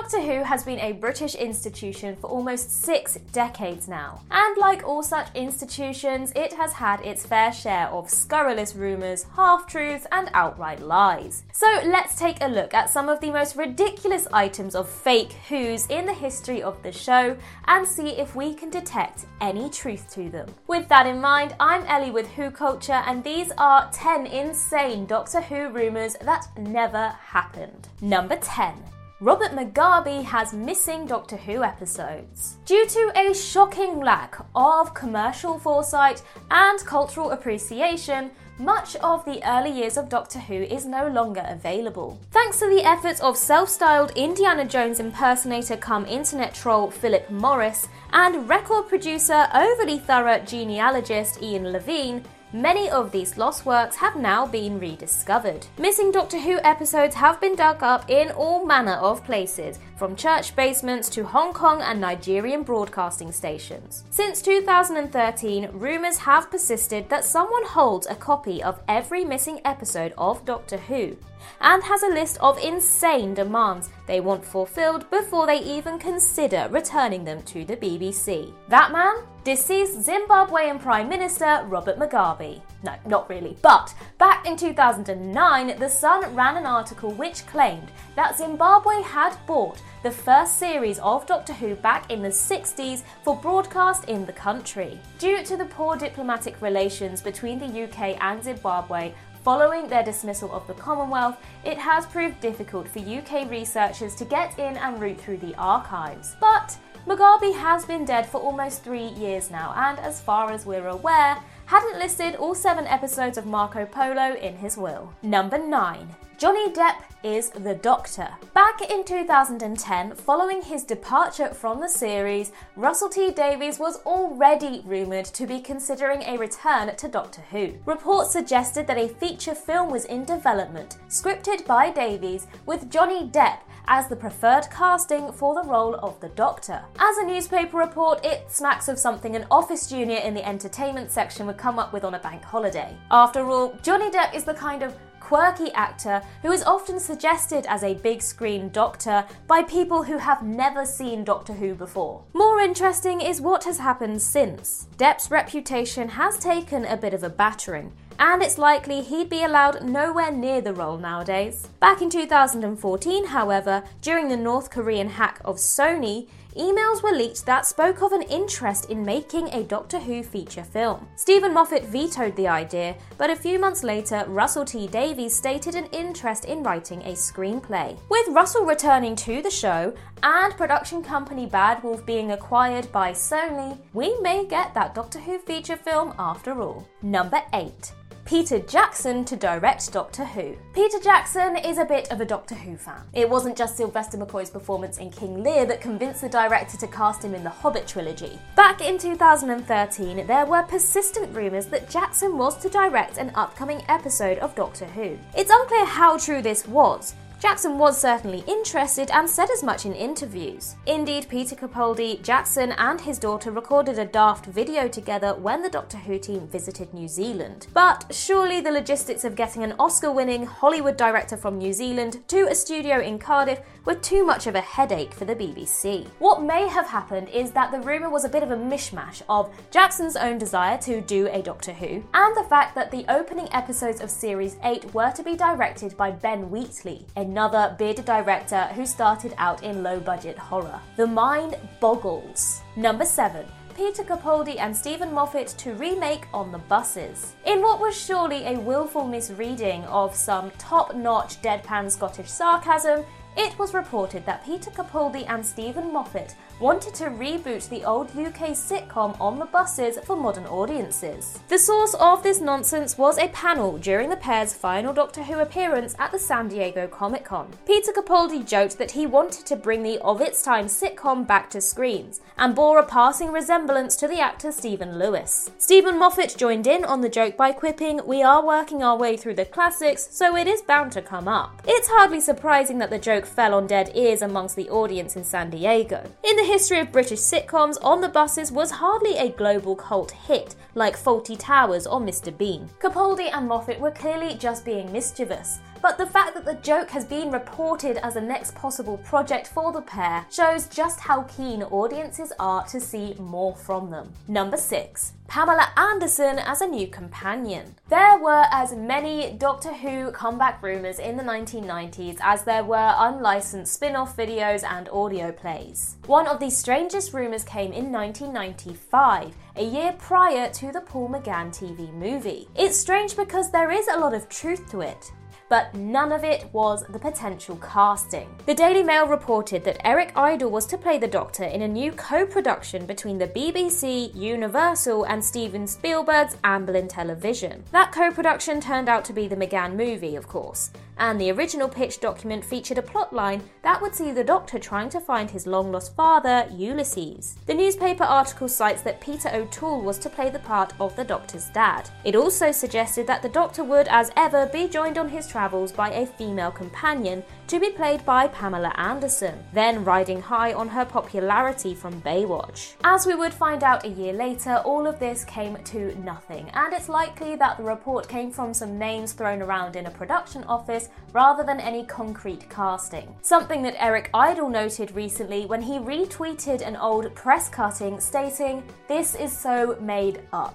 Doctor Who has been a British institution for almost six decades now, and like all such institutions, it has had its fair share of scurrilous rumours, half truths, and outright lies. So let's take a look at some of the most ridiculous items of fake Who's in the history of the show and see if we can detect any truth to them. With that in mind, I'm Ellie with Who Culture, and these are 10 insane Doctor Who rumours that never happened. Number 10. Robert Mugabe has missing Doctor Who episodes. Due to a shocking lack of commercial foresight and cultural appreciation, much of the early years of Doctor Who is no longer available. Thanks to the efforts of self styled Indiana Jones impersonator come internet troll Philip Morris and record producer, overly thorough genealogist Ian Levine, Many of these lost works have now been rediscovered. Missing Doctor Who episodes have been dug up in all manner of places, from church basements to Hong Kong and Nigerian broadcasting stations. Since 2013, rumours have persisted that someone holds a copy of every missing episode of Doctor Who and has a list of insane demands they want fulfilled before they even consider returning them to the BBC. That man? Deceased Zimbabwean Prime Minister Robert Mugabe. No, not really. But back in 2009, The Sun ran an article which claimed that Zimbabwe had bought the first series of Doctor Who back in the 60s for broadcast in the country. Due to the poor diplomatic relations between the UK and Zimbabwe, Following their dismissal of the Commonwealth, it has proved difficult for UK researchers to get in and root through the archives. But Mugabe has been dead for almost three years now, and as far as we're aware, hadn't listed all seven episodes of Marco Polo in his will. Number 9. Johnny Depp is the Doctor. Back in 2010, following his departure from the series, Russell T Davies was already rumoured to be considering a return to Doctor Who. Reports suggested that a feature film was in development, scripted by Davies, with Johnny Depp as the preferred casting for the role of the Doctor. As a newspaper report, it smacks of something an office junior in the entertainment section would come up with on a bank holiday. After all, Johnny Depp is the kind of quirky actor who is often suggested as a big screen doctor by people who have never seen Doctor Who before. More interesting is what has happened since. Depp's reputation has taken a bit of a battering. And it's likely he'd be allowed nowhere near the role nowadays. Back in 2014, however, during the North Korean hack of Sony, emails were leaked that spoke of an interest in making a Doctor Who feature film. Steven Moffat vetoed the idea, but a few months later, Russell T Davies stated an interest in writing a screenplay. With Russell returning to the show and production company Bad Wolf being acquired by Sony, we may get that Doctor Who feature film after all. Number 8. Peter Jackson to direct Doctor Who. Peter Jackson is a bit of a Doctor Who fan. It wasn't just Sylvester McCoy's performance in King Lear that convinced the director to cast him in the Hobbit trilogy. Back in 2013, there were persistent rumours that Jackson was to direct an upcoming episode of Doctor Who. It's unclear how true this was, Jackson was certainly interested and said as much in interviews. Indeed, Peter Capaldi, Jackson, and his daughter recorded a daft video together when the Doctor Who team visited New Zealand. But surely the logistics of getting an Oscar winning Hollywood director from New Zealand to a studio in Cardiff were too much of a headache for the BBC. What may have happened is that the rumour was a bit of a mishmash of Jackson's own desire to do a Doctor Who, and the fact that the opening episodes of Series 8 were to be directed by Ben Wheatley, another bearded director who started out in low budget horror. The mind boggles. Number 7. Peter Capaldi and Steven Moffat to remake On the Buses. In what was surely a willful misreading of some top notch deadpan Scottish sarcasm, it was reported that Peter Capaldi and Steven Moffat wanted to reboot the old UK sitcom On the Buses for modern audiences. The source of this nonsense was a panel during the pair's final Doctor Who appearance at the San Diego Comic Con. Peter Capaldi joked that he wanted to bring the of its time sitcom back to screens and bore a passing resemblance to the actor Stephen Lewis. Steven Moffat joined in on the joke by quipping, We are working our way through the classics, so it is bound to come up. It's hardly surprising that the joke fell on dead ears amongst the audience in San Diego. In the history of British sitcoms, On the Buses was hardly a global cult hit like Fawlty Towers or Mr. Bean. Capaldi and Moffat were clearly just being mischievous. But the fact that the joke has been reported as a next possible project for the pair shows just how keen audiences are to see more from them. Number 6. Pamela Anderson as a new companion. There were as many Doctor Who comeback rumours in the 1990s as there were unlicensed spin off videos and audio plays. One of the strangest rumours came in 1995, a year prior to the Paul McGann TV movie. It's strange because there is a lot of truth to it but none of it was the potential casting. The Daily Mail reported that Eric Idle was to play the Doctor in a new co production between the BBC, Universal, and Steven Spielberg's Amblin Television. That co production turned out to be the McGann movie, of course, and the original pitch document featured a plotline that would see the Doctor trying to find his long lost father, Ulysses. The newspaper article cites that Peter O'Toole was to play the part of the Doctor's dad. It also suggested that the Doctor would, as ever, be joined on his travels by a female companion to be played by Pamela Anderson, then riding high on her popularity from Baywatch. As we would find out a year later, all of this came to nothing, and it's likely that the report came from some names thrown around in a production office rather than any concrete casting. Something that Eric Idle noted recently when he retweeted an old press cutting stating, This is so made up.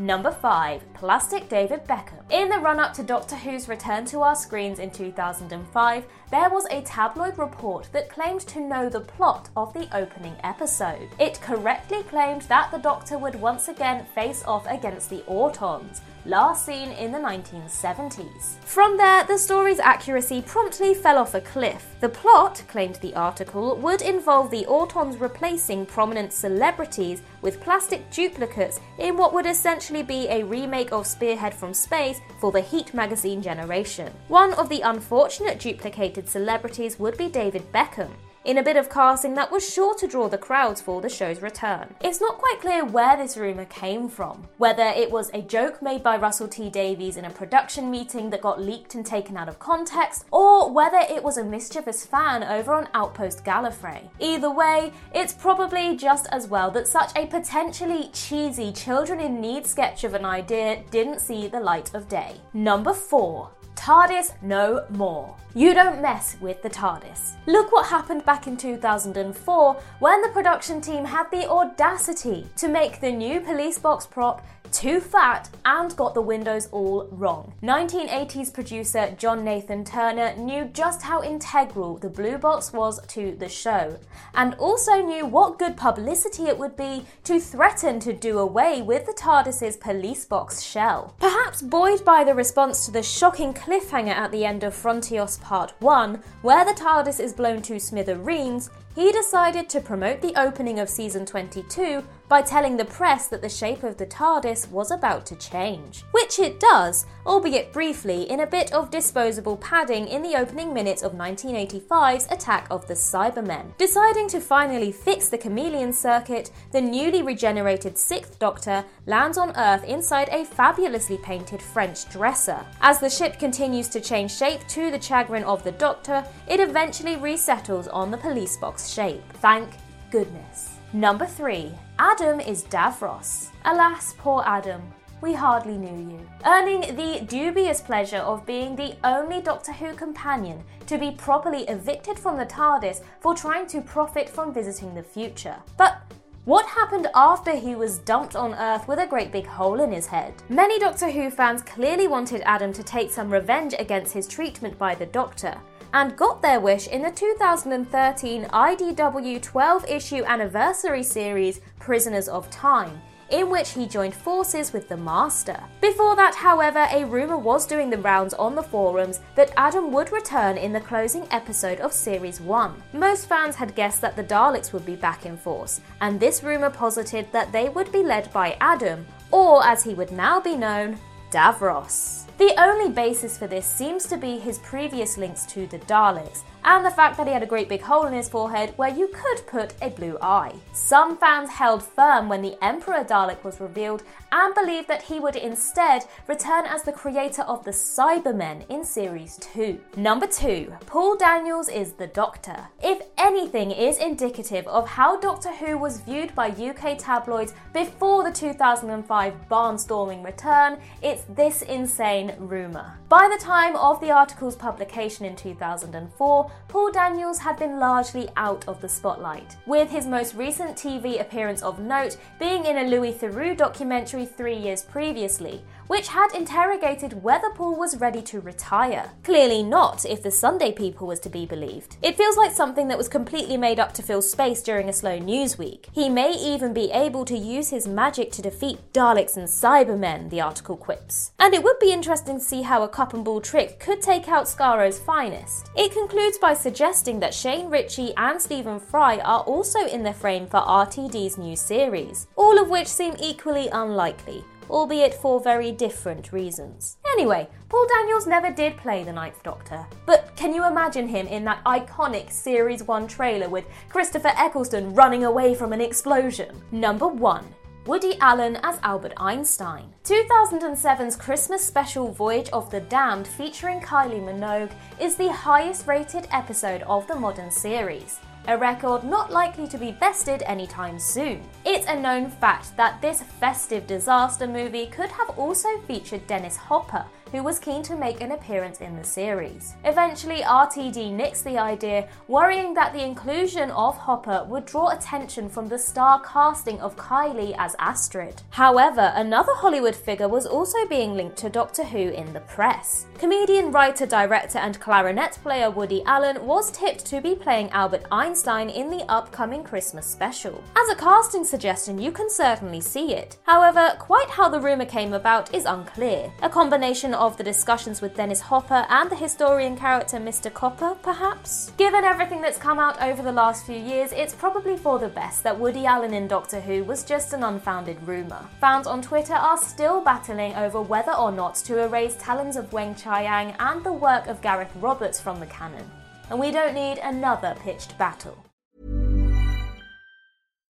Number 5. Plastic David Beckham. In the run up to Doctor Who's return to our screens in 2005, there was a tabloid report that claimed to know the plot of the opening episode. It correctly claimed that the Doctor would once again face off against the Autons, last seen in the 1970s. From there, the story's accuracy promptly fell off a cliff. The plot, claimed the article, would involve the Autons replacing prominent celebrities with plastic duplicates in what would essentially be a remake of Spearhead from Space for the Heat magazine generation. One of the unfortunate duplicated celebrities would be David Beckham in a bit of casting that was sure to draw the crowds for the show's return. It's not quite clear where this rumour came from, whether it was a joke made by Russell T Davies in a production meeting that got leaked and taken out of context, or whether it was a mischievous fan over on Outpost Gallifrey. Either way, it's probably just as well that such a potentially cheesy children in need sketch of an idea didn't see the light of day. Number 4. TARDIS no more. You don't mess with the TARDIS. Look what happened back in 2004 when the production team had the audacity to make the new police box prop too fat and got the windows all wrong. 1980s producer John Nathan Turner knew just how integral the blue box was to the show, and also knew what good publicity it would be to threaten to do away with the TARDIS's police box shell. Perhaps buoyed by the response to the shocking cliffhanger at the end of Frontios Part 1, where the TARDIS is blown to smithereens, he decided to promote the opening of season 22 by telling the press that the shape of the TARDIS was about to change. Which it does, albeit briefly, in a bit of disposable padding in the opening minutes of 1985's Attack of the Cybermen. Deciding to finally fix the chameleon circuit, the newly regenerated Sixth Doctor lands on Earth inside a fabulously painted French dresser. As the ship continues to change shape to the chagrin of the Doctor, it eventually resettles on the police box shape. Thank goodness. Number 3. Adam is Davros. Alas, poor Adam. We hardly knew you. Earning the dubious pleasure of being the only Doctor Who companion to be properly evicted from the TARDIS for trying to profit from visiting the future. But what happened after he was dumped on Earth with a great big hole in his head? Many Doctor Who fans clearly wanted Adam to take some revenge against his treatment by the Doctor and got their wish in the 2013 IDW 12 issue anniversary series Prisoners of Time, in which he joined forces with the Master. Before that, however, a rumour was doing the rounds on the forums that Adam would return in the closing episode of Series 1. Most fans had guessed that the Daleks would be back in force, and this rumour posited that they would be led by Adam, or as he would now be known, Davros. The only basis for this seems to be his previous links to the Daleks, and the fact that he had a great big hole in his forehead where you could put a blue eye. Some fans held firm when the Emperor Dalek was revealed and believed that he would instead return as the creator of the Cybermen in Series 2. Number 2, Paul Daniels is the Doctor. If anything is indicative of how Doctor Who was viewed by UK tabloids before the 2005 barnstorming return, it's this insane rumour. By the time of the article's publication in 2004, Paul Daniels had been largely out of the spotlight, with his most recent TV appearance of note being in a Louis Theroux documentary three years previously, which had interrogated whether Paul was ready to retire. Clearly not, if the Sunday People was to be believed. It feels like something that was completely made up to fill space during a slow news week. He may even be able to use his magic to defeat Daleks and Cybermen, the article quips. And it would be interesting to see how a cup and ball trick could take out Skaro's finest. It concludes by suggesting that Shane Richie and Stephen Fry are also in the frame for RTD's new series, all of which seem equally unlikely albeit for very different reasons. Anyway, Paul Daniels never did play the Ninth Doctor, but can you imagine him in that iconic Series 1 trailer with Christopher Eccleston running away from an explosion? Number 1. Woody Allen as Albert Einstein. 2007's Christmas special Voyage of the Damned featuring Kylie Minogue is the highest rated episode of the modern series a record not likely to be bested anytime soon. It's a known fact that this festive disaster movie could have also featured Dennis Hopper, who was keen to make an appearance in the series. Eventually, RTD nixed the idea, worrying that the inclusion of Hopper would draw attention from the star casting of Kylie as Astrid. However, another Hollywood figure was also being linked to Doctor Who in the press. Comedian, writer, director, and clarinet player Woody Allen was tipped to be playing Albert Einstein in the upcoming Christmas special. As a casting suggestion, you can certainly see it. However, quite how the rumour came about is unclear. A combination of the discussions with Dennis Hopper and the historian character Mr. Copper, perhaps? Given everything that's come out over the last few years, it's probably for the best that Woody Allen in Doctor Who was just an unfounded rumour. Fans on Twitter are still battling over whether or not to erase Talons of Weng-Chiang and the work of Gareth Roberts from the canon. And we don't need another pitched battle.